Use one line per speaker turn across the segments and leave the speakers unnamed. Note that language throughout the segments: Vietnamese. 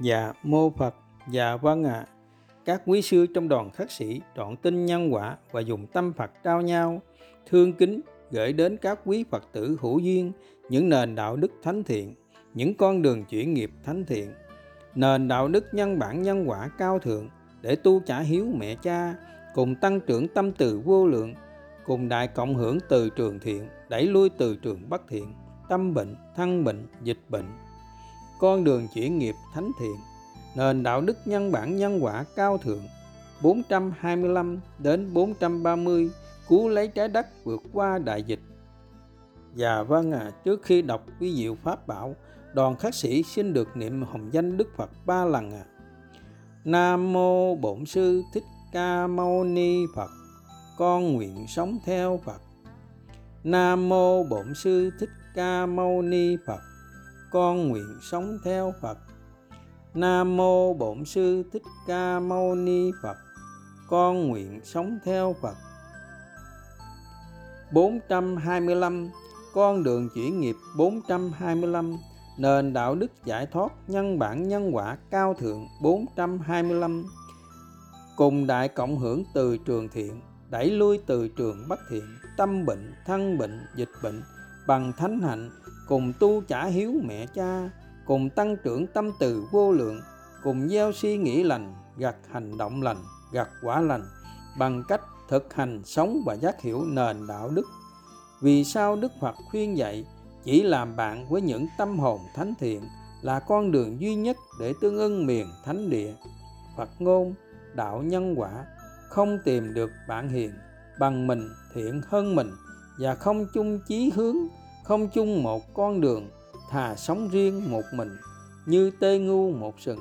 Dạ mô Phật, dạ vâng ạ. Các quý sư trong đoàn khắc sĩ trọn tin nhân quả và dùng tâm Phật trao nhau, thương kính gửi đến các quý Phật tử hữu duyên những nền đạo đức thánh thiện, những con đường chuyển nghiệp thánh thiện, nền đạo đức nhân bản nhân quả cao thượng để tu trả hiếu mẹ cha, cùng tăng trưởng tâm từ vô lượng, cùng đại cộng hưởng từ trường thiện, đẩy lui từ trường bất thiện, tâm bệnh, thân bệnh, dịch bệnh, con đường chuyển nghiệp thánh thiện, nền đạo đức nhân bản nhân quả cao thượng 425 đến 430 cứu lấy trái đất vượt qua đại dịch. Dạ vâng à, trước khi đọc quy diệu pháp bảo, đoàn khắc sĩ xin được niệm hồng danh Đức Phật ba lần à. Nam mô Bổn sư Thích Ca Mâu Ni Phật. Con nguyện sống theo Phật. Nam mô Bổn sư Thích Ca Mâu Ni Phật con nguyện sống theo Phật. Nam mô Bổn sư Thích Ca Mâu Ni Phật. Con nguyện sống theo Phật. 425 Con đường chuyển nghiệp 425 Nền đạo đức giải thoát nhân bản nhân quả cao thượng 425 Cùng đại cộng hưởng từ trường thiện Đẩy lui từ trường bất thiện Tâm bệnh, thân bệnh, dịch bệnh Bằng thánh hạnh cùng tu trả hiếu mẹ cha, cùng tăng trưởng tâm từ vô lượng, cùng gieo suy nghĩ lành, gặt hành động lành, gặt quả lành, bằng cách thực hành sống và giác hiểu nền đạo đức. Vì sao Đức Phật khuyên dạy chỉ làm bạn với những tâm hồn thánh thiện là con đường duy nhất để tương ưng miền thánh địa. Phật ngôn, đạo nhân quả, không tìm được bạn hiền bằng mình thiện hơn mình và không chung chí hướng không chung một con đường, thà sống riêng một mình, như tê ngu một sừng.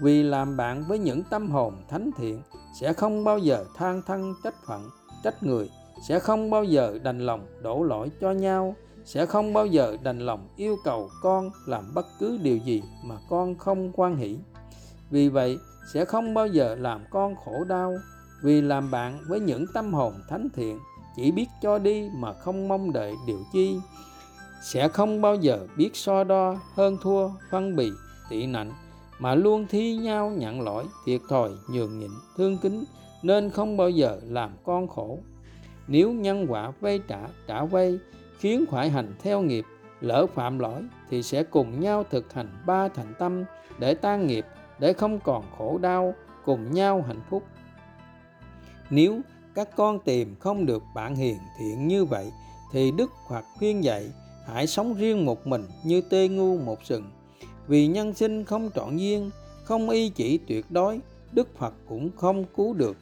Vì làm bạn với những tâm hồn thánh thiện, sẽ không bao giờ than thân trách phận, trách người, sẽ không bao giờ đành lòng đổ lỗi cho nhau, sẽ không bao giờ đành lòng yêu cầu con làm bất cứ điều gì mà con không quan hỷ. Vì vậy, sẽ không bao giờ làm con khổ đau. Vì làm bạn với những tâm hồn thánh thiện chỉ biết cho đi mà không mong đợi điều chi. Sẽ không bao giờ biết so đo hơn thua, phân bì, tị nạnh, mà luôn thi nhau nhận lỗi, thiệt thòi, nhường nhịn, thương kính, nên không bao giờ làm con khổ. Nếu nhân quả vay trả trả vay, khiến phải hành theo nghiệp, lỡ phạm lỗi, thì sẽ cùng nhau thực hành ba thành tâm để tan nghiệp, để không còn khổ đau, cùng nhau hạnh phúc. Nếu các con tìm không được bạn hiền thiện như vậy, thì đức phật khuyên dạy, hãy sống riêng một mình như tê ngu một sừng. Vì nhân sinh không trọn duyên, không y chỉ tuyệt đối, đức phật cũng không cứu được.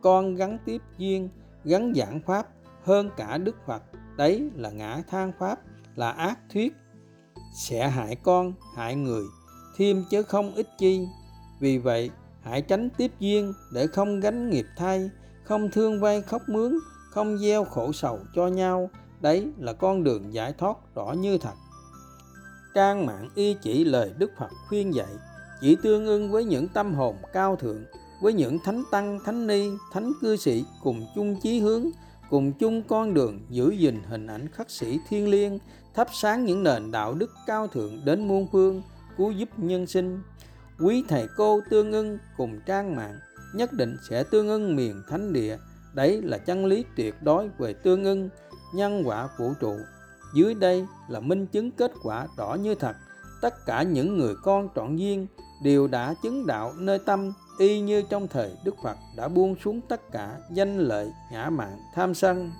Con gắn tiếp duyên, gắn giảng pháp hơn cả đức phật, đấy là ngã than pháp, là ác thuyết. Sẽ hại con, hại người, thêm chứ không ích chi. Vì vậy, hãy tránh tiếp duyên để không gánh nghiệp thay không thương vay khóc mướn, không gieo khổ sầu cho nhau. Đấy là con đường giải thoát rõ như thật. Trang mạng y chỉ lời đức phật khuyên dạy, chỉ tương ưng với những tâm hồn cao thượng, với những thánh tăng, thánh ni, thánh cư sĩ cùng chung chí hướng, cùng chung con đường giữ gìn hình ảnh khắc sĩ thiên liêng, thắp sáng những nền đạo đức cao thượng đến muôn phương, cứu giúp nhân sinh. Quý thầy cô tương ưng cùng trang mạng nhất định sẽ tương ưng miền thánh địa. Đấy là chân lý tuyệt đối về tương ưng nhân quả vũ trụ. Dưới đây là minh chứng kết quả rõ như thật. Tất cả những người con trọn duyên đều đã chứng đạo nơi tâm y như trong thời đức phật đã buông xuống tất cả danh lợi ngã mạng tham sân.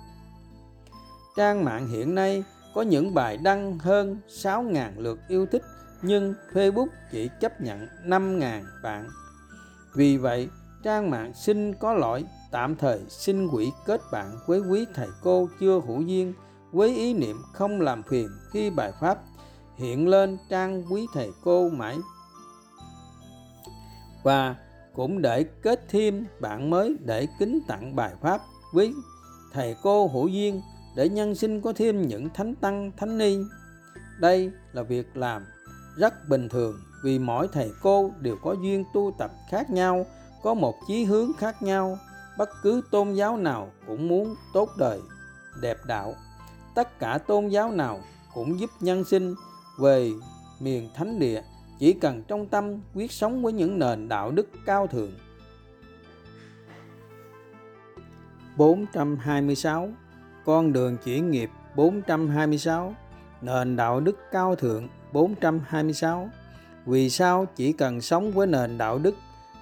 Trang mạng hiện nay có những bài đăng hơn 6.000 lượt yêu thích nhưng Facebook chỉ chấp nhận 5.000 bạn. Vì vậy, trang mạng xin có lỗi. Tạm thời xin quỷ kết bạn với quý thầy cô chưa hữu duyên. Với ý niệm không làm phiền khi bài pháp, hiện lên trang quý thầy cô mãi. Và cũng để kết thêm, bạn mới để kính tặng bài pháp với thầy cô hữu duyên để nhân sinh có thêm những thánh tăng, thánh ni. Đây là việc làm rất bình thường vì mỗi thầy cô đều có duyên tu tập khác nhau có một chí hướng khác nhau, bất cứ tôn giáo nào cũng muốn tốt đời, đẹp đạo. Tất cả tôn giáo nào cũng giúp nhân sinh về miền thánh địa, chỉ cần trong tâm quyết sống với những nền đạo đức cao thượng. 426 Con đường chuyển nghiệp 426 Nền đạo đức cao thượng 426 Vì sao chỉ cần sống với nền đạo đức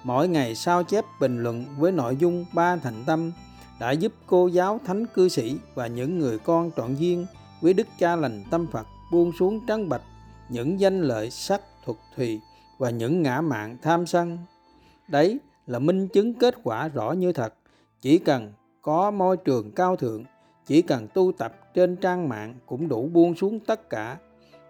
mỗi ngày sao chép bình luận với nội dung ba thành tâm đã giúp cô giáo thánh cư sĩ và những người con trọn duyên với đức cha lành tâm Phật buông xuống trắng bạch những danh lợi sắc thuật thùy và những ngã mạng tham sân. Đấy là minh chứng kết quả rõ như thật. Chỉ cần có môi trường cao thượng, chỉ cần tu tập trên trang mạng cũng đủ buông xuống tất cả.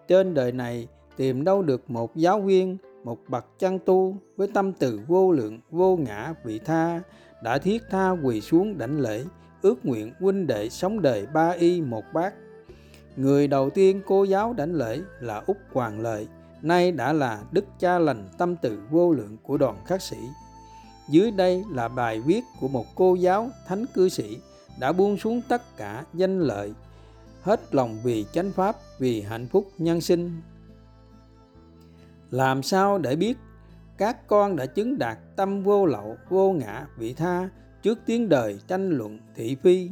Trên đời này tìm đâu được một giáo viên, một bậc chân tu với tâm từ vô lượng, vô ngã, vị tha, đã thiết tha quỳ xuống đảnh lễ, ước nguyện huynh đệ sống đời ba y một bát. Người đầu tiên cô giáo đảnh lễ là Úc Hoàng Lợi, nay đã là đức cha lành tâm từ vô lượng của đoàn khắc sĩ. Dưới đây là bài viết của một cô giáo thánh cư sĩ đã buông xuống tất cả danh lợi, hết lòng vì chánh pháp, vì hạnh phúc nhân sinh. Làm sao để biết các con đã chứng đạt tâm vô lậu, vô ngã, vị tha trước tiếng đời tranh luận thị phi.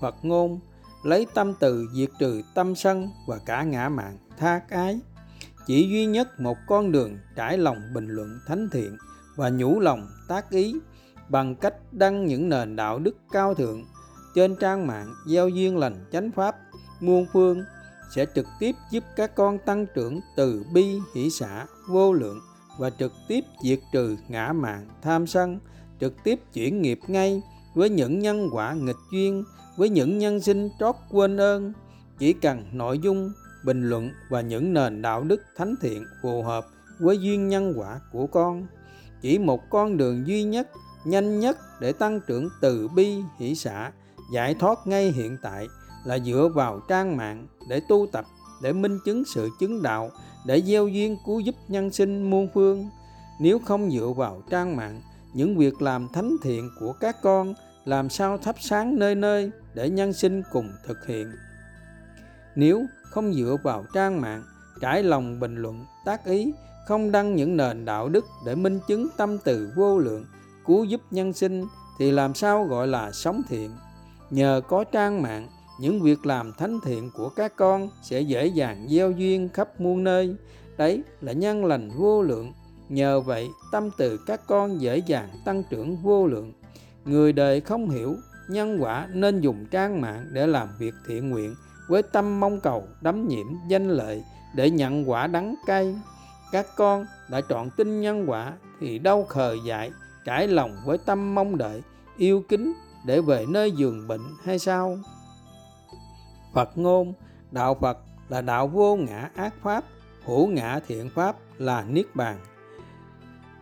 Phật ngôn lấy tâm từ diệt trừ tâm sân và cả ngã mạng tha ái chỉ duy nhất một con đường trải lòng bình luận thánh thiện và nhủ lòng tác ý bằng cách đăng những nền đạo đức cao thượng trên trang mạng gieo duyên lành chánh pháp muôn phương sẽ trực tiếp giúp các con tăng trưởng từ bi, hỷ xã vô lượng và trực tiếp diệt trừ ngã mạng tham sân, trực tiếp chuyển nghiệp ngay với những nhân quả nghịch duyên, với những nhân sinh trót quên ơn. Chỉ cần nội dung, bình luận và những nền đạo đức thánh thiện phù hợp với duyên nhân quả của con. Chỉ một con đường duy nhất, nhanh nhất để tăng trưởng từ bi, hỷ xã giải thoát ngay hiện tại là dựa vào trang mạng để tu tập, để minh chứng sự chứng đạo, để gieo duyên cứu giúp nhân sinh muôn phương. Nếu không dựa vào trang mạng, những việc làm thánh thiện của các con làm sao thắp sáng nơi nơi để nhân sinh cùng thực hiện? Nếu không dựa vào trang mạng, trải lòng bình luận, tác ý, không đăng những nền đạo đức để minh chứng tâm từ vô lượng, cứu giúp nhân sinh, thì làm sao gọi là sống thiện? Nhờ có trang mạng những việc làm thánh thiện của các con sẽ dễ dàng gieo duyên khắp muôn nơi. Đấy là nhân lành vô lượng. Nhờ vậy, tâm từ các con dễ dàng tăng trưởng vô lượng. Người đời không hiểu, nhân quả nên dùng trang mạng để làm việc thiện nguyện với tâm mong cầu, đắm nhiễm danh lợi để nhận quả đắng cay. Các con đã chọn tin nhân quả thì đâu khờ dại, trải lòng với tâm mong đợi, yêu kính để về nơi giường bệnh hay sao? Phật ngôn, đạo phật là đạo vô ngã ác pháp, hữu ngã thiện pháp là niết bàn.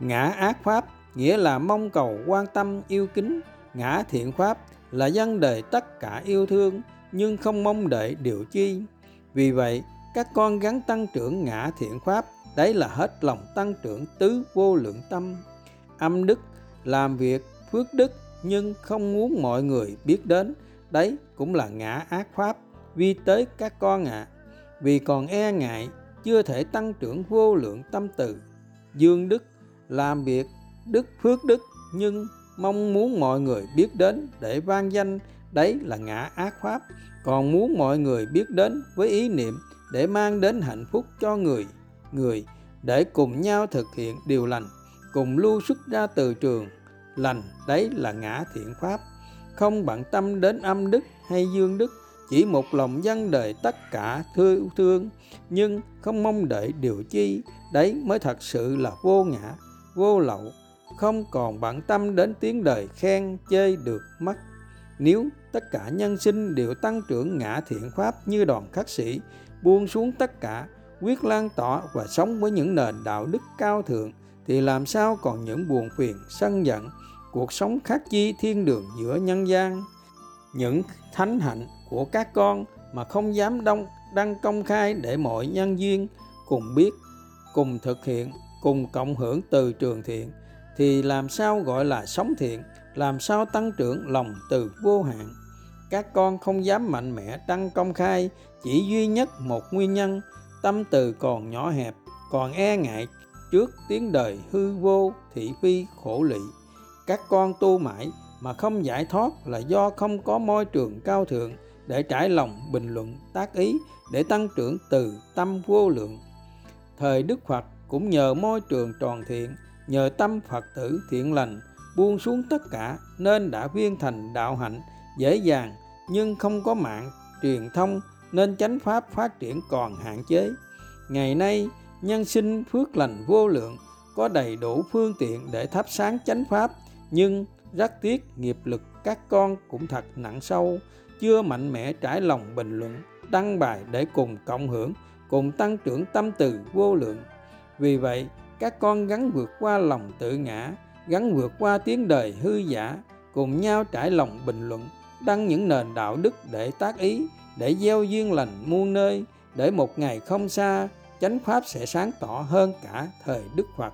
Ngã ác pháp nghĩa là mong cầu, quan tâm, yêu kính. Ngã thiện pháp là dân đời tất cả yêu thương, nhưng không mong đợi điều chi. Vì vậy, các con gắn tăng trưởng ngã thiện pháp, đấy là hết lòng tăng trưởng tứ vô lượng tâm. Âm đức, làm việc, phước đức, nhưng không muốn mọi người biết đến, đấy cũng là ngã ác pháp vi tới các con ạ à, vì còn e ngại chưa thể tăng trưởng vô lượng tâm từ. Dương đức làm việc đức phước đức nhưng mong muốn mọi người biết đến để vang danh đấy là ngã ác pháp. Còn muốn mọi người biết đến với ý niệm để mang đến hạnh phúc cho người người để cùng nhau thực hiện điều lành cùng lưu xuất ra từ trường. Lành đấy là ngã thiện pháp. Không bận tâm đến âm đức hay dương đức chỉ một lòng dân đời tất cả thương thương, nhưng không mong đợi điều chi. Đấy mới thật sự là vô ngã, vô lậu. Không còn bận tâm đến tiếng đời khen chơi được mất. Nếu tất cả nhân sinh đều tăng trưởng ngã thiện pháp như đoàn khắc sĩ, buông xuống tất cả, quyết lan tỏa và sống với những nền đạo đức cao thượng, thì làm sao còn những buồn phiền, sân giận, cuộc sống khác chi thiên đường giữa nhân gian? Những thánh hạnh của các con mà không dám đông, đăng công khai để mọi nhân duyên cùng biết, cùng thực hiện, cùng cộng hưởng từ trường thiện, thì làm sao gọi là sống thiện, làm sao tăng trưởng lòng từ vô hạn các con không dám mạnh mẽ đăng công khai chỉ duy nhất một nguyên nhân, tâm từ còn nhỏ hẹp, còn e ngại trước tiếng đời hư vô, thị phi, khổ lị. các con tu mãi mà không giải thoát là do không có môi trường cao thượng để trải lòng bình luận tác ý, để tăng trưởng từ tâm vô lượng. Thời đức phật cũng nhờ môi trường tròn thiện, nhờ tâm phật tử thiện lành, buông xuống tất cả nên đã viên thành đạo hạnh, dễ dàng nhưng không có mạng, truyền thông nên chánh pháp phát triển còn hạn chế. Ngày nay, nhân sinh phước lành vô lượng, có đầy đủ phương tiện để thắp sáng chánh pháp, nhưng rất tiếc nghiệp lực các con cũng thật nặng sâu, chưa mạnh mẽ trải lòng bình luận, đăng bài để cùng cộng hưởng, cùng tăng trưởng tâm từ vô lượng. Vì vậy, các con gắn vượt qua lòng tự ngã gắn vượt qua tiếng đời hư giả, cùng nhau trải lòng bình luận, đăng những nền đạo đức để tác ý, để gieo duyên lành muôn nơi, để một ngày không xa, chánh pháp sẽ sáng tỏ hơn cả thời đức phật.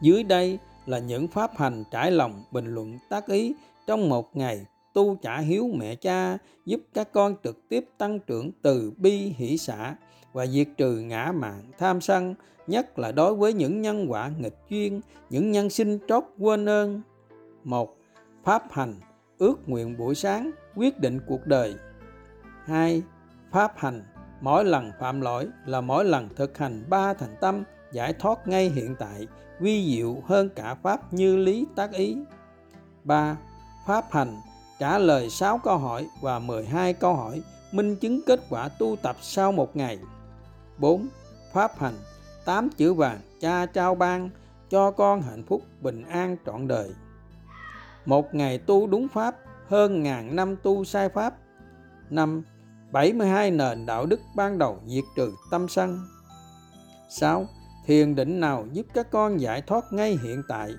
Dưới đây là những pháp hành trải lòng, bình luận, tác ý, trong một ngày tu trả hiếu mẹ cha, giúp các con trực tiếp tăng trưởng từ bi hỷ xã và diệt trừ ngã mạn tham sân, nhất là đối với những nhân quả nghịch duyên, những nhân sinh trót quên ơn. Một, pháp hành ước nguyện buổi sáng, quyết định cuộc đời. Hai, pháp hành mỗi lần phạm lỗi là mỗi lần thực hành ba thành tâm giải thoát ngay hiện tại vi diệu hơn cả pháp như lý tác ý 3. Pháp hành, trả lời 6 câu hỏi và 12 câu hỏi, minh chứng kết quả tu tập sau một ngày 4. Pháp hành 8 chữ vàng, cha trao ban cho con hạnh phúc bình an trọn đời một ngày tu đúng pháp, hơn ngàn năm tu sai pháp 5. 72 nền đạo đức ban đầu diệt trừ tâm sân 6. Thiền định nào giúp các con giải thoát ngay hiện tại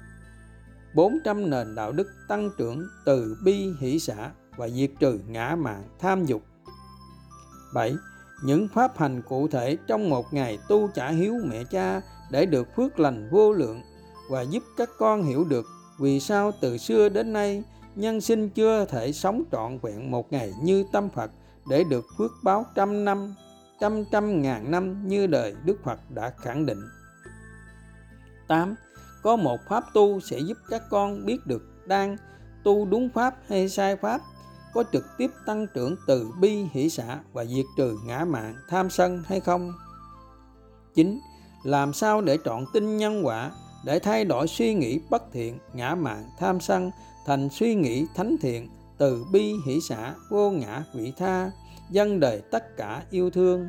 400 nền đạo đức tăng trưởng từ bi hỷ xã và diệt trừ ngã mạn tham dục 7. Những pháp hành cụ thể trong một ngày tu trả hiếu mẹ cha để được phước lành vô lượng và giúp các con hiểu được vì sao từ xưa đến nay nhân sinh chưa thể sống trọn vẹn một ngày như tâm Phật để được phước báo trăm năm, trăm trăm ngàn năm như đời Đức Phật đã khẳng định. 8. Có một pháp tu sẽ giúp các con biết được đang tu đúng pháp hay sai pháp, có trực tiếp tăng trưởng từ bi hỷ xã và diệt trừ ngã mạn tham sân hay không. 9. Làm sao để chọn tin nhân quả để thay đổi suy nghĩ bất thiện, ngã mạn, tham sân thành suy nghĩ thánh thiện, từ bi hỷ xã, vô ngã vị tha, dân đời tất cả yêu thương.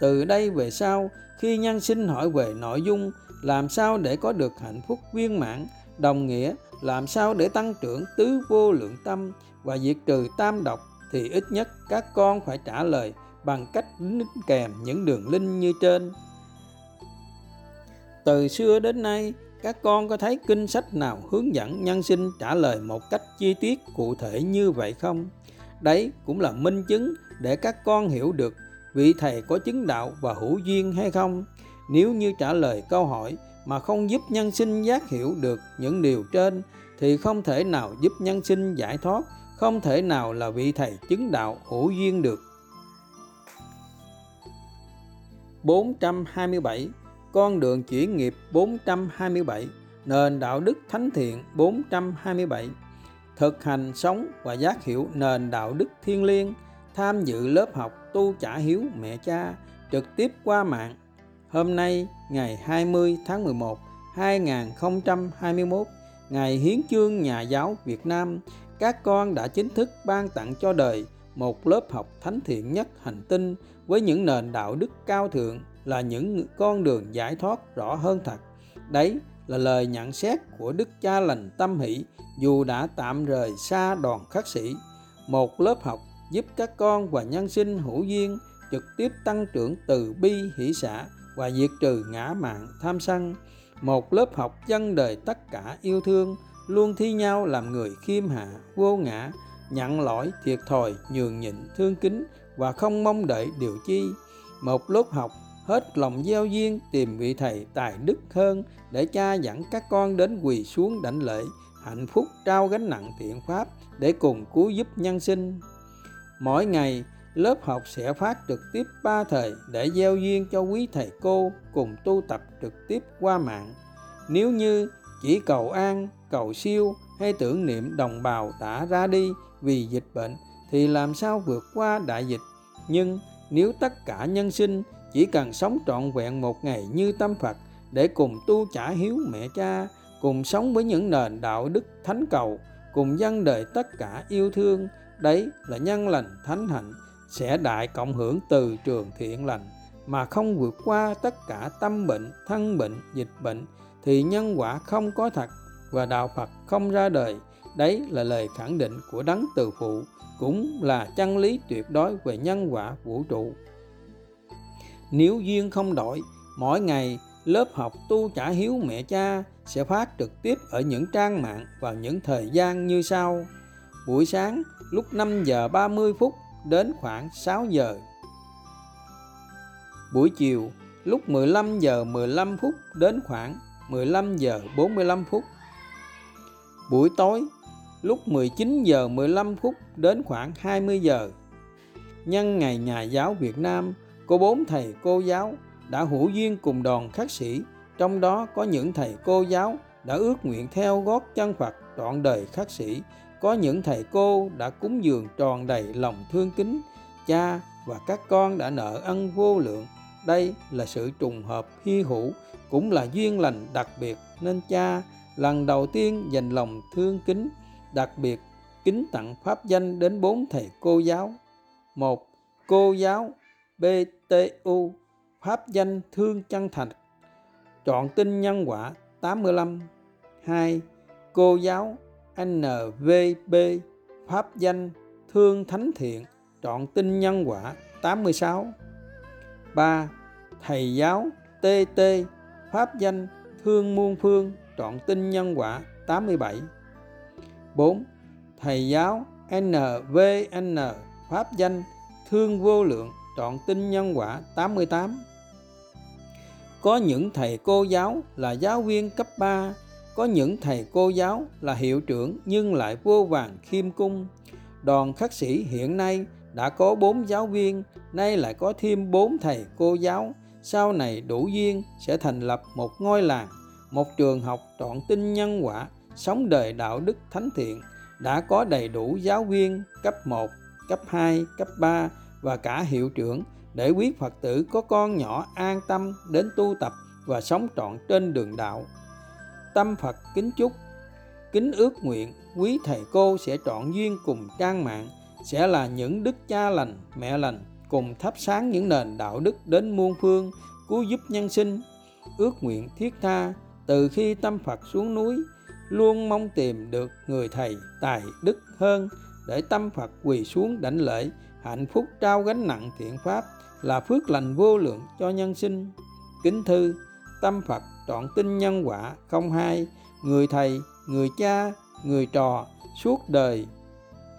Từ đây về sau, khi nhân sinh hỏi về nội dung làm sao để có được hạnh phúc viên mãn, đồng nghĩa làm sao để tăng trưởng tứ vô lượng tâm và diệt trừ tam độc thì ít nhất các con phải trả lời bằng cách đính kèm những đường linh như trên. Từ xưa đến nay, các con có thấy kinh sách nào hướng dẫn nhân sinh trả lời một cách chi tiết cụ thể như vậy không? Đấy cũng là minh chứng để các con hiểu được vị thầy có chứng đạo và hữu duyên hay không. Nếu như trả lời câu hỏi mà không giúp nhân sinh giác hiểu được những điều trên thì không thể nào giúp nhân sinh giải thoát, không thể nào là vị thầy chứng đạo hữu duyên được. 427 con đường chuyển nghiệp 427, nền đạo đức thánh thiện 427, thực hành sống và giác hiểu nền đạo đức thiên liêng, tham dự lớp học tu trả hiếu mẹ cha trực tiếp qua mạng. Hôm nay, ngày 20 tháng 11, 2021, ngày hiến chương nhà giáo Việt Nam, các con đã chính thức ban tặng cho đời một lớp học thánh thiện nhất hành tinh với những nền đạo đức cao thượng là những con đường giải thoát rõ hơn thật. Đấy là lời nhận xét của Đức Cha Lành Tâm Hỷ dù đã tạm rời xa đoàn khắc sĩ. Một lớp học giúp các con và nhân sinh hữu duyên trực tiếp tăng trưởng từ bi hỷ xã và diệt trừ ngã mạng tham sân. Một lớp học dân đời tất cả yêu thương, luôn thi nhau làm người khiêm hạ, vô ngã, nhận lỗi, thiệt thòi, nhường nhịn, thương kính và không mong đợi điều chi. Một lớp học hết lòng gieo duyên tìm vị thầy tài đức hơn để cha dẫn các con đến quỳ xuống đảnh lễ hạnh phúc trao gánh nặng thiện pháp để cùng cứu giúp nhân sinh mỗi ngày lớp học sẽ phát trực tiếp ba thời để gieo duyên cho quý thầy cô cùng tu tập trực tiếp qua mạng. Nếu như chỉ cầu an, cầu siêu hay tưởng niệm đồng bào đã ra đi vì dịch bệnh thì làm sao vượt qua đại dịch. Nhưng nếu tất cả nhân sinh chỉ cần sống trọn vẹn một ngày như tâm Phật để cùng tu trả hiếu mẹ cha, cùng sống với những nền đạo đức thánh cầu, cùng dân đời tất cả yêu thương, đấy là nhân lành thánh hạnh sẽ đại cộng hưởng từ trường thiện lành mà không vượt qua tất cả tâm bệnh, thân bệnh, dịch bệnh thì nhân quả không có thật và đạo Phật không ra đời. Đấy là lời khẳng định của đấng từ phụ, cũng là chân lý tuyệt đối về nhân quả vũ trụ. Nếu duyên không đổi, mỗi ngày lớp học tu trả hiếu mẹ cha sẽ phát trực tiếp ở những trang mạng vào những thời gian như sau. Buổi sáng lúc 5 giờ 30 phút đến khoảng 6 giờ. Buổi chiều lúc 15 giờ 15 phút đến khoảng 15 giờ 45 phút. Buổi tối lúc 19 giờ 15 phút đến khoảng 20 giờ. Nhân ngày Nhà giáo Việt Nam, có bốn thầy cô giáo đã hữu duyên cùng đoàn khắc sĩ, trong đó có những thầy cô giáo đã ước nguyện theo gót chân Phật trọn đời khắc sĩ, có những thầy cô đã cúng dường tròn đầy lòng thương kính, cha và các con đã nợ ân vô lượng. Đây là sự trùng hợp hy hữu, cũng là duyên lành đặc biệt nên cha lần đầu tiên dành lòng thương kính, đặc biệt kính tặng pháp danh đến bốn thầy cô giáo. một Cô giáo BTU Pháp danh Thương Chân Thành Chọn tin nhân quả 85 2. Cô giáo NVB Pháp danh Thương Thánh Thiện Chọn tin nhân quả 86 3. Thầy giáo TT Pháp danh Thương Muôn Phương Chọn tin nhân quả 87 4. Thầy giáo NVN Pháp danh Thương Vô Lượng Trọn tin nhân quả 88 Có những thầy cô giáo là giáo viên cấp 3 Có những thầy cô giáo là hiệu trưởng nhưng lại vô vàng khiêm cung. Đoàn khắc sĩ hiện nay đã có 4 giáo viên Nay lại có thêm 4 thầy cô giáo. Sau này đủ duyên sẽ thành lập một ngôi làng Một trường học trọn tin nhân quả Sống đời đạo đức thánh thiện đã có đầy đủ giáo viên cấp 1, cấp 2, cấp 3 và cả hiệu trưởng để quý Phật tử có con nhỏ an tâm đến tu tập và sống trọn trên đường đạo. Tâm Phật kính chúc, kính ước nguyện quý thầy cô sẽ trọn duyên cùng trang mạng, sẽ là những đức cha lành, mẹ lành, cùng thắp sáng những nền đạo đức đến muôn phương, cứu giúp nhân sinh. Ước nguyện thiết tha, từ khi tâm Phật xuống núi, luôn mong tìm được người thầy tài đức hơn để tâm Phật quỳ xuống đảnh lễ hạnh phúc trao gánh nặng thiện pháp là phước lành vô lượng cho nhân sinh. Kính thư, tâm Phật, trọn tinh nhân quả không hai, người thầy, người cha, người trò, suốt đời,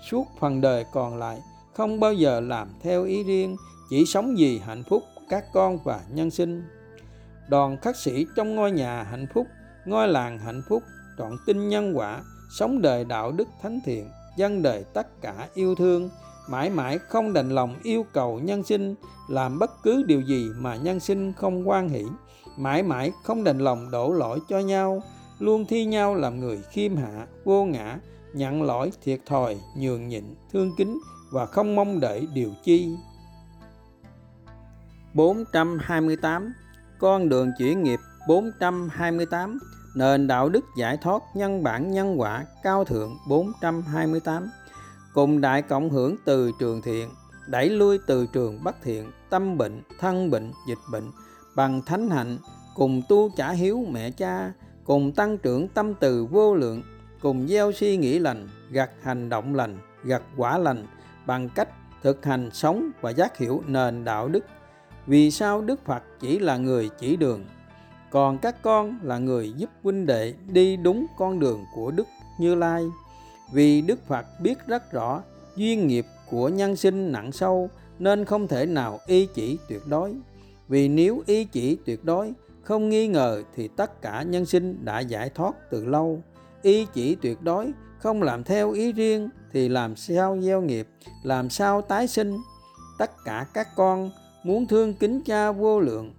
suốt phần đời còn lại, không bao giờ làm theo ý riêng, chỉ sống vì hạnh phúc các con và nhân sinh. Đoàn khắc sĩ trong ngôi nhà hạnh phúc, ngôi làng hạnh phúc, trọn tin nhân quả, sống đời đạo đức thánh thiện dân đời tất cả yêu thương mãi mãi không đành lòng yêu cầu nhân sinh làm bất cứ điều gì mà nhân sinh không quan hỷ. Mãi mãi không đành lòng đổ lỗi cho nhau, luôn thi nhau làm người khiêm hạ, vô ngã, nhận lỗi thiệt thòi, nhường nhịn, thương kính và không mong đợi điều chi. 428 Con đường chuyển nghiệp 428 nền đạo đức giải thoát nhân bản nhân quả cao thượng 428 cùng đại cộng hưởng từ trường thiện, đẩy lui từ trường bất thiện, tâm bệnh, thân bệnh, dịch bệnh bằng thánh hạnh, cùng tu trả hiếu mẹ cha, cùng tăng trưởng tâm từ vô lượng, cùng gieo suy nghĩ lành, gặt hành động lành, gặt quả lành, bằng cách thực hành sống và giác hiểu nền đạo đức vì sao đức phật chỉ là người chỉ đường, còn các con là người giúp huynh đệ đi đúng con đường của Đức Như Lai. Vì Đức Phật biết rất rõ duyên nghiệp của nhân sinh nặng sâu nên không thể nào y chỉ tuyệt đối. Vì nếu y chỉ tuyệt đối, không nghi ngờ thì tất cả nhân sinh đã giải thoát từ lâu. Y chỉ tuyệt đối, không làm theo ý riêng thì làm sao gieo nghiệp, làm sao tái sinh. tất cả các con muốn thương kính cha vô lượng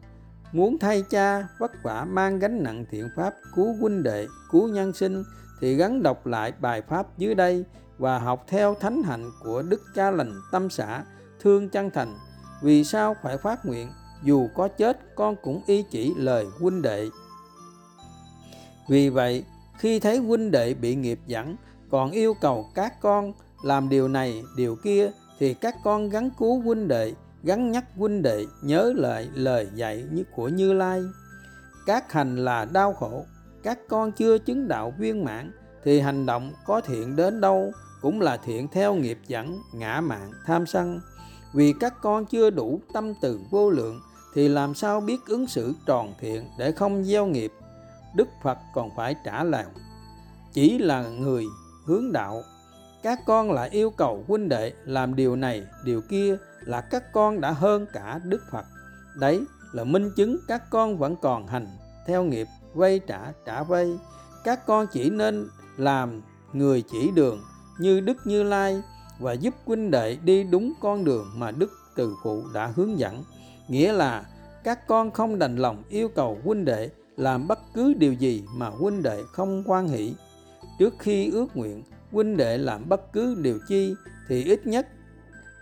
muốn thay cha vất vả mang gánh nặng thiện pháp cứu huynh đệ cứu nhân sinh thì gắn đọc lại bài pháp dưới đây và học theo thánh hạnh của đức cha lành tâm xã, thương chân thành. Vì sao phải phát nguyện? Dù có chết, con cũng y chỉ lời huynh đệ. Vì vậy, khi thấy huynh đệ bị nghiệp dẫn còn yêu cầu các con làm điều này, điều kia, thì các con gắn cứu huynh đệ gắn nhắc huynh đệ nhớ lại lời dạy của như lai. Các hành là đau khổ các con chưa chứng đạo viên mãn, thì hành động có thiện đến đâu cũng là thiện theo nghiệp dẫn, ngã mạng, tham sân. Vì các con chưa đủ tâm từ vô lượng, thì làm sao biết ứng xử tròn thiện để không gieo nghiệp? Đức phật còn phải trả lời, chỉ là người hướng đạo. Các con lại yêu cầu huynh đệ làm điều này, điều kia là các con đã hơn cả đức phật. Đấy là minh chứng các con vẫn còn hành theo nghiệp vay trả trả vay. Các con chỉ nên làm người chỉ đường như đức như lai và giúp huynh đệ đi đúng con đường mà đức từ phụ đã hướng dẫn. Nghĩa là các con không đành lòng yêu cầu huynh đệ làm bất cứ điều gì mà huynh đệ không quan hỷ. Trước khi ước nguyện huynh đệ làm bất cứ điều chi thì ít nhất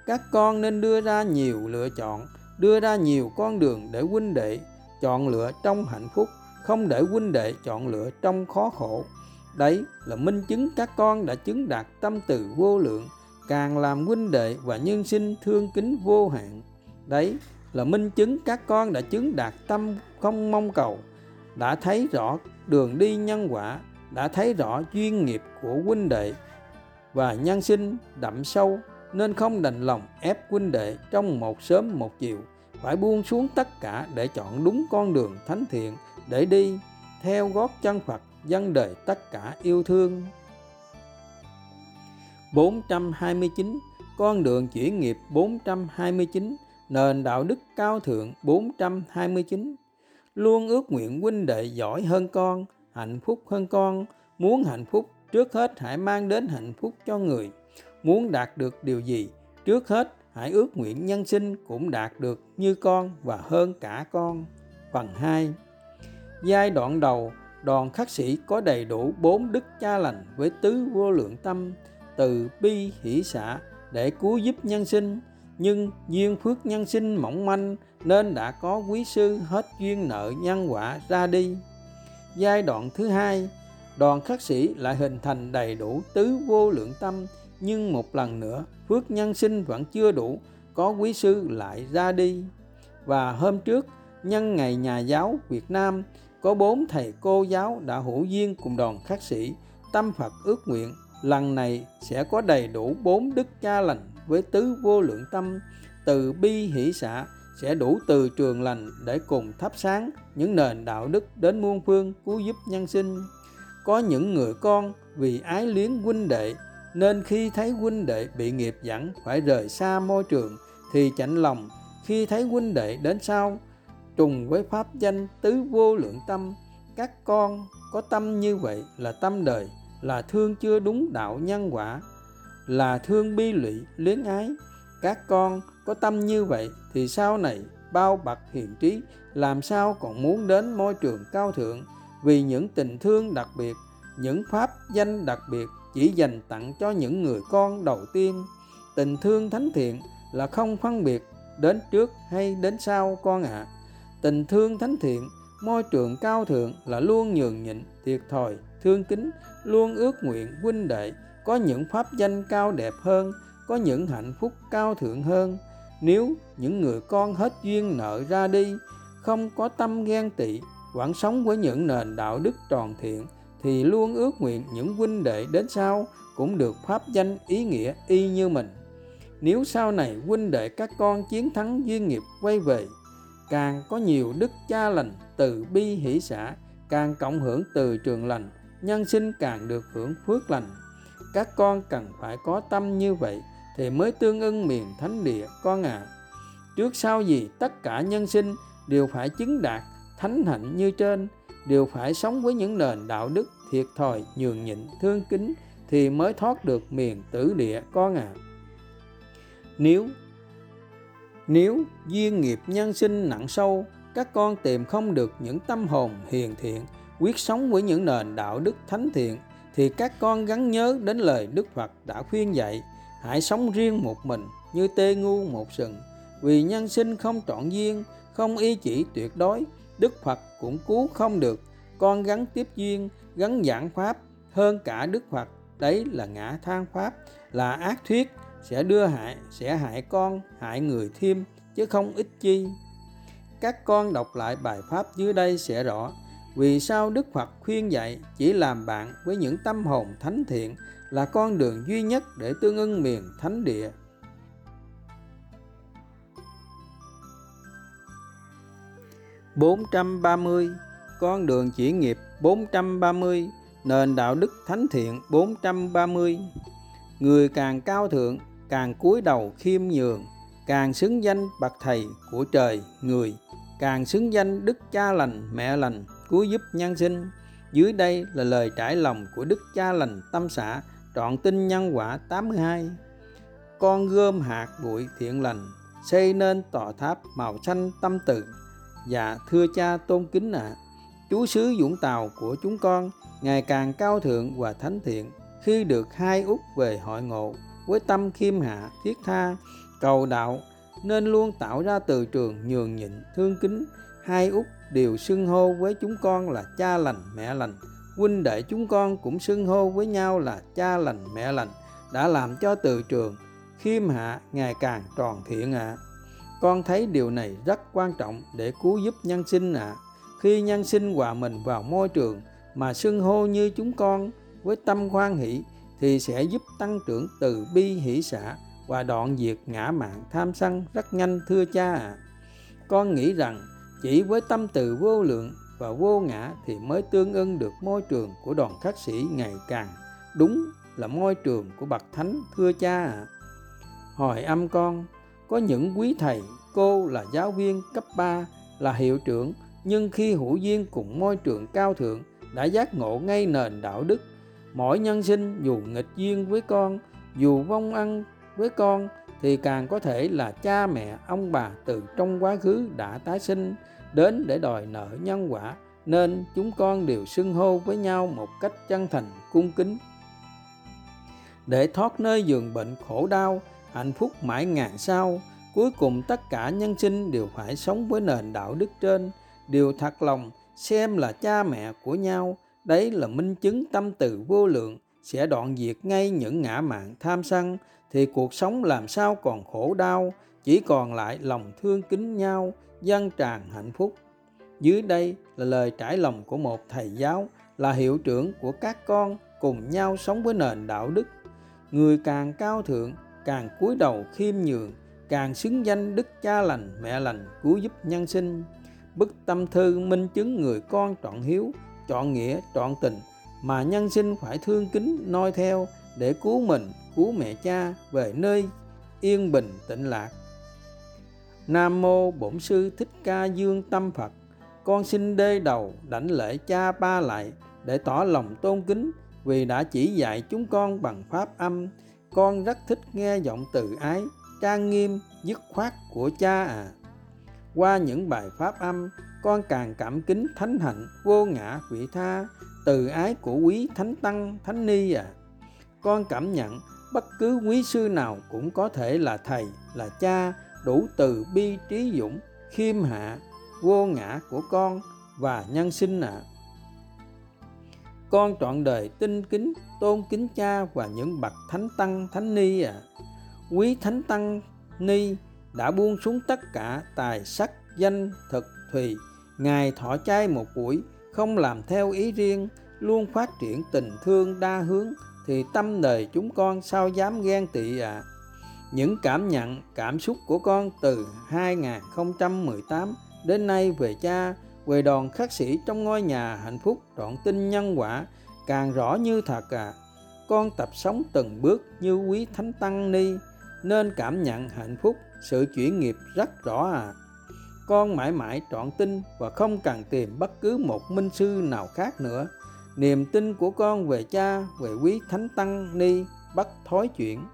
các con nên đưa ra nhiều lựa chọn, đưa ra nhiều con đường để huynh đệ chọn lựa trong hạnh phúc không để huynh đệ chọn lựa trong khó khổ. Đấy là minh chứng các con đã chứng đạt tâm từ vô lượng, càng làm huynh đệ và nhân sinh thương kính vô hạn. Đấy là minh chứng các con đã chứng đạt tâm không mong cầu, đã thấy rõ đường đi nhân quả, đã thấy rõ duyên nghiệp của huynh đệ và nhân sinh đậm sâu, nên không đành lòng ép huynh đệ trong một sớm một chiều, phải buông xuống tất cả để chọn đúng con đường thánh thiện để đi theo gót chân Phật dân đời tất cả yêu thương. 429 con đường chuyển nghiệp 429 nền đạo đức cao thượng 429 luôn ước nguyện huynh đệ giỏi hơn con, hạnh phúc hơn con, muốn hạnh phúc trước hết hãy mang đến hạnh phúc cho người. Muốn đạt được điều gì trước hết hãy ước nguyện nhân sinh cũng đạt được như con và hơn cả con. Phần 2 giai đoạn đầu, đoàn khắc sĩ có đầy đủ bốn đức cha lành với tứ vô lượng tâm từ bi hỷ xã để cứu giúp nhân sinh. Nhưng duyên phước nhân sinh mỏng manh nên đã có quý sư hết duyên nợ nhân quả ra đi. Giai đoạn thứ hai, đoàn khắc sĩ lại hình thành đầy đủ tứ vô lượng tâm. Nhưng một lần nữa, phước nhân sinh vẫn chưa đủ, có quý sư lại ra đi. Và hôm trước, nhân ngày nhà giáo Việt Nam có bốn thầy cô giáo đã hữu duyên cùng đoàn khắc sĩ, tâm Phật ước nguyện, lần này sẽ có đầy đủ bốn đức cha lành với tứ vô lượng tâm. Từ bi hỷ xã sẽ đủ từ trường lành để cùng thắp sáng những nền đạo đức đến muôn phương cứu giúp nhân sinh. Có những người con vì ái luyến huynh đệ, nên khi thấy huynh đệ bị nghiệp dẫn phải rời xa môi trường thì chạnh lòng. Khi thấy huynh đệ đến sau trùng với pháp danh tứ vô lượng tâm, các con có tâm như vậy là tâm đời, là thương chưa đúng đạo nhân quả, là thương bi lụy, luyến ái. Các con có tâm như vậy thì sau này bao bậc hiền trí, làm sao còn muốn đến môi trường cao thượng? Vì những tình thương đặc biệt, những pháp danh đặc biệt chỉ dành tặng cho những người con đầu tiên. Tình thương thánh thiện là không phân biệt đến trước hay đến sau con ạ. à tình thương thánh thiện, môi trường cao thượng là luôn nhường nhịn, thiệt thòi, thương kính, luôn ước nguyện huynh đệ, có những pháp danh cao đẹp hơn, có những hạnh phúc cao thượng hơn. Nếu những người con hết duyên nợ ra đi, không có tâm ghen tị, vẫn sống với những nền đạo đức tròn thiện, thì luôn ước nguyện những huynh đệ đến sau cũng được pháp danh ý nghĩa y như mình. Nếu sau này huynh đệ các con chiến thắng duyên nghiệp quay về càng có nhiều đức cha lành từ bi hỷ xã, càng cộng hưởng từ trường lành, nhân sinh càng được hưởng phước lành. Các con cần phải có tâm như vậy thì mới tương ưng miền thánh địa con à trước sau gì tất cả nhân sinh đều phải chứng đạt thánh hạnh như trên, đều phải sống với những nền đạo đức thiệt thòi, nhường nhịn, thương kính thì mới thoát được miền tử địa con à nếu nếu duyên nghiệp nhân sinh nặng sâu, các con tìm không được những tâm hồn hiền thiện, quyết sống với những nền đạo đức thánh thiện, thì các con gắn nhớ đến lời Đức Phật đã khuyên dạy, hãy sống riêng một mình như tê ngu một sừng. Vì nhân sinh không trọn duyên, không ý chỉ tuyệt đối, Đức Phật cũng cứu không được. Con gắn tiếp duyên gắn giảng pháp, hơn cả Đức Phật, đấy là ngã than pháp, là ác thuyết sẽ đưa hại sẽ hại con hại người thêm chứ không ít chi các con đọc lại bài pháp dưới đây sẽ rõ vì sao Đức Phật khuyên dạy chỉ làm bạn với những tâm hồn thánh thiện là con đường duy nhất để tương ưng miền thánh địa. bốn trăm ba mươi Con đường chỉ nghiệp bốn trăm ba mươi Nền đạo đức thánh thiện bốn trăm ba mươi Người càng cao thượng, càng cúi đầu khiêm nhường, càng xứng danh bậc thầy của trời, người, càng xứng danh đức cha lành, mẹ lành, cứu giúp nhân sinh. Dưới đây là lời trải lòng của Đức Cha Lành Tâm Xã, trọn tin nhân quả 82. Con gom hạt bụi thiện lành, xây nên tòa tháp màu xanh tâm từ. Dạ thưa cha tôn kính ạ, à, chú sứ Dũng Tàu của chúng con ngày càng cao thượng và thánh thiện khi được hai út về hội ngộ với tâm khiêm hạ, thiết tha, cầu đạo, nên luôn tạo ra từ trường nhường nhịn, thương kính hai út đều xưng hô với chúng con là cha lành, mẹ lành huynh đệ chúng con cũng xưng hô với nhau là cha lành, mẹ lành, đã làm cho từ trường khiêm hạ ngày càng tròn thiện ạ à. con thấy điều này rất quan trọng để cứu giúp nhân sinh ạ à. khi nhân sinh hòa mình vào môi trường mà xưng hô như chúng con với tâm khoan hỷ thì sẽ giúp tăng trưởng từ bi hỷ xã và đoạn diệt ngã mạng tham sân rất nhanh thưa cha ạ à. con nghĩ rằng chỉ với tâm từ vô lượng và vô ngã thì mới tương ưng được môi trường của đoàn khắc sĩ ngày càng đúng là môi trường của bậc thánh thưa cha ạ. À. Hỏi âm con, có những quý thầy, cô là giáo viên cấp 3, là hiệu trưởng, nhưng khi hữu duyên cùng môi trường cao thượng đã giác ngộ ngay nền đạo đức. Mỗi nhân sinh dù nghịch duyên với con, dù vong ăn với con thì càng có thể là cha mẹ, ông bà từ trong quá khứ đã tái sinh đến để đòi nợ nhân quả nên chúng con đều xưng hô với nhau một cách chân thành cung kính. Để thoát nơi giường bệnh khổ đau hạnh phúc mãi ngàn sau cuối cùng tất cả nhân sinh đều phải sống với nền đạo đức trên. Đều thật lòng xem là cha mẹ của nhau đấy là minh chứng tâm từ vô lượng sẽ đoạn diệt ngay những ngã mạng tham sân thì cuộc sống làm sao còn khổ đau chỉ còn lại lòng thương kính nhau dân tràn hạnh phúc. Dưới đây là lời trải lòng của một thầy giáo là hiệu trưởng của các con cùng nhau sống với nền đạo đức. Người càng cao thượng, càng cúi đầu khiêm nhường, càng xứng danh đức cha lành, mẹ lành, cứu giúp nhân sinh. Bức tâm thư minh chứng người con trọn hiếu, trọn nghĩa, trọn tình mà nhân sinh phải thương kính noi theo để cứu mình, cứu mẹ cha về nơi yên bình tịnh lạc Nam mô Bổn sư Thích Ca Dương Tâm Phật. Con xin đê đầu đảnh lễ cha ba lại để tỏ lòng tôn kính vì đã chỉ dạy chúng con bằng pháp âm. Con rất thích nghe giọng từ ái, trang nghiêm, dứt khoát của cha à. Qua những bài pháp âm, con càng cảm kính thánh hạnh, vô ngã, vị tha, từ ái của quý thánh tăng, thánh ni à. Con cảm nhận bất cứ quý sư nào cũng có thể là thầy, là cha, đủ từ bi trí dũng khiêm hạ vô ngã của con và nhân sinh ạ à. con trọn đời tinh kính tôn kính cha và những bậc thánh tăng thánh ni ạ à. quý thánh tăng ni đã buông xuống tất cả tài sắc danh thực thùy ngài thọ chay một buổi không làm theo ý riêng luôn phát triển tình thương đa hướng thì tâm đời chúng con sao dám ghen tị ạ à những cảm nhận, cảm xúc của con từ 2018 đến nay về cha, về đoàn khắc sĩ trong ngôi nhà hạnh phúc trọn tin nhân quả càng rõ như thật à. Con tập sống từng bước như quý thánh tăng ni nên cảm nhận hạnh phúc, sự chuyển nghiệp rất rõ à. Con mãi mãi trọn tin và không cần tìm bất cứ một minh sư nào khác nữa. Niềm tin của con về cha, về quý thánh tăng ni bất thối chuyển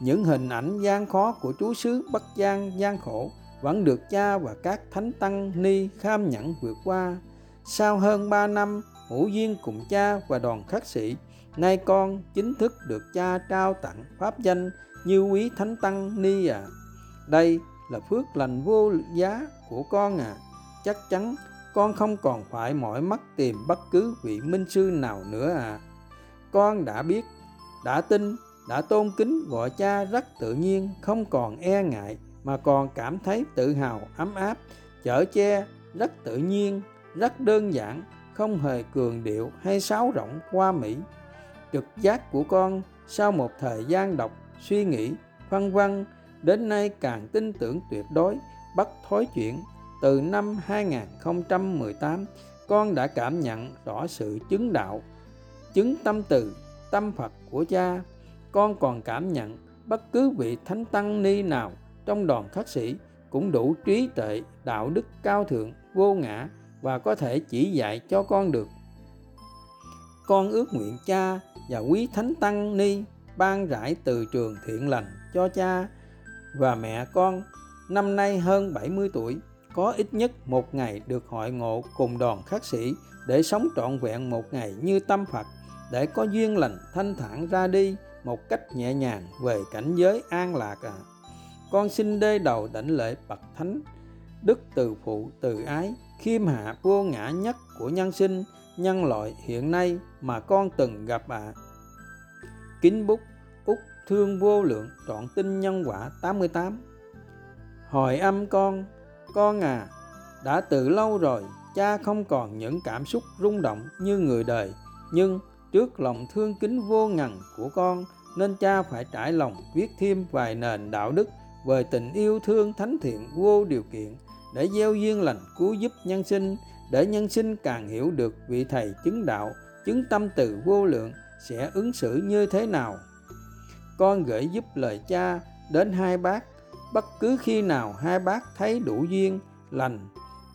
những hình ảnh gian khó của chú xứ Bắc Giang gian khổ vẫn được cha và các thánh tăng ni kham nhẫn vượt qua. Sau hơn 3 năm hữu duyên cùng cha và đoàn khắc sĩ, nay con chính thức được cha trao tặng pháp danh như quý thánh tăng ni à. Đây là phước lành vô giá của con à. Chắc chắn con không còn phải mỏi mắt tìm bất cứ vị minh sư nào nữa à. Con đã biết, đã tin, đã tôn kính gọi cha rất tự nhiên, không còn e ngại mà còn cảm thấy tự hào ấm áp, chở che rất tự nhiên, rất đơn giản, không hề cường điệu hay sáo rỗng qua mỹ. Trực giác của con sau một thời gian đọc, suy nghĩ, phân vân, đến nay càng tin tưởng tuyệt đối, bắt thối chuyển Từ năm 2018, con đã cảm nhận rõ sự chứng đạo, chứng tâm từ, tâm Phật của cha. Con còn cảm nhận bất cứ vị thánh tăng ni nào trong đoàn khắc sĩ cũng đủ trí tuệ, đạo đức cao thượng, vô ngã và có thể chỉ dạy cho con được. Con ước nguyện cha và quý thánh tăng ni ban rải từ trường thiện lành cho cha và mẹ con năm nay hơn 70 tuổi, có ít nhất một ngày được hội ngộ cùng đoàn khắc sĩ để sống trọn vẹn một ngày như tâm Phật, để có duyên lành thanh thản ra đi một cách nhẹ nhàng về cảnh giới an lạc à. Con xin đê đầu đảnh lễ bậc thánh, đức từ phụ từ ái, khiêm hạ vô ngã nhất của nhân sinh, nhân loại hiện nay mà con từng gặp ạ. À. Kính bút Úc thương vô lượng trọn tinh nhân quả 88 Hồi âm con, con à, đã từ lâu rồi cha không còn những cảm xúc rung động như người đời. Nhưng trước lòng thương kính vô ngần của con nên cha phải trải lòng viết thêm vài nền đạo đức về tình yêu thương thánh thiện vô điều kiện để gieo duyên lành cứu giúp nhân sinh để nhân sinh càng hiểu được vị thầy chứng đạo chứng tâm từ vô lượng sẽ ứng xử như thế nào. Con gửi giúp lời cha đến hai bác bất cứ khi nào hai bác thấy đủ duyên lành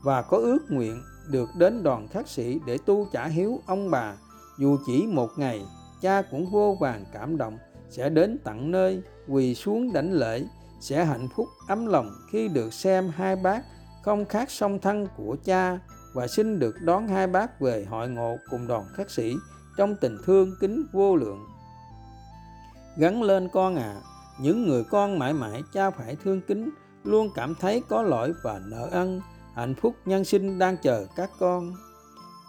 và có ước nguyện được đến đoàn khắc sĩ để tu trả hiếu ông bà dù chỉ một ngày cha cũng vô vàng cảm động sẽ đến tận nơi quỳ xuống đảnh lễ sẽ hạnh phúc ấm lòng khi được xem hai bác không khác song thân của cha và xin được đón hai bác về hội ngộ cùng đoàn khắc sĩ trong tình thương kính vô lượng. Gắn lên con à, những người con mãi mãi cha phải thương kính, luôn cảm thấy có lỗi và nợ ân, hạnh phúc nhân sinh đang chờ các con.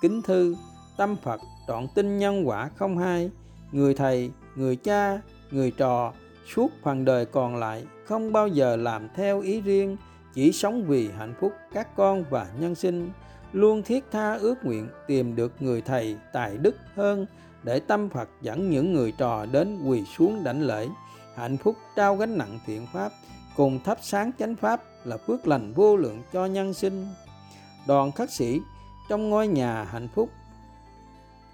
Kính thư, tâm Phật trọn tinh nhân quả không hai, người thầy, người cha, người trò, suốt phần đời còn lại không bao giờ làm theo ý riêng, chỉ sống vì hạnh phúc các con và nhân sinh. Luôn thiết tha ước nguyện tìm được người thầy tài đức hơn để tâm Phật dẫn những người trò đến quỳ xuống đảnh lễ hạnh phúc trao gánh nặng thiện pháp, cùng thắp sáng chánh pháp là phước lành vô lượng cho nhân sinh. Đoàn khắc sĩ, trong ngôi nhà hạnh phúc,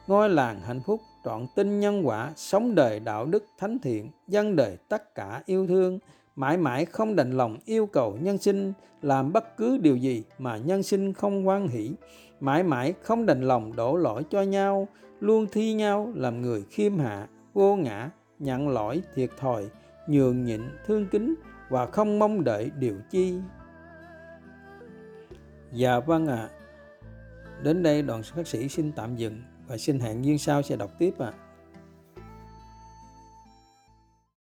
ngôi làng hạnh phúc, trọn tinh nhân quả, sống đời đạo đức thánh thiện dân đời tất cả yêu thương, mãi mãi không đành lòng yêu cầu nhân sinh làm bất cứ điều gì mà nhân sinh không hoan hỷ, mãi mãi không đành lòng đổ lỗi cho nhau, luôn thi nhau làm người khiêm hạ, vô ngã nhận lỗi thiệt thòi, nhường nhịn thương kính và không mong đợi điều chi dạ vâng ạ à. đến đây đoàn các sĩ xin tạm dừng và xin hẹn duyên sau sẽ đọc tiếp ạ à.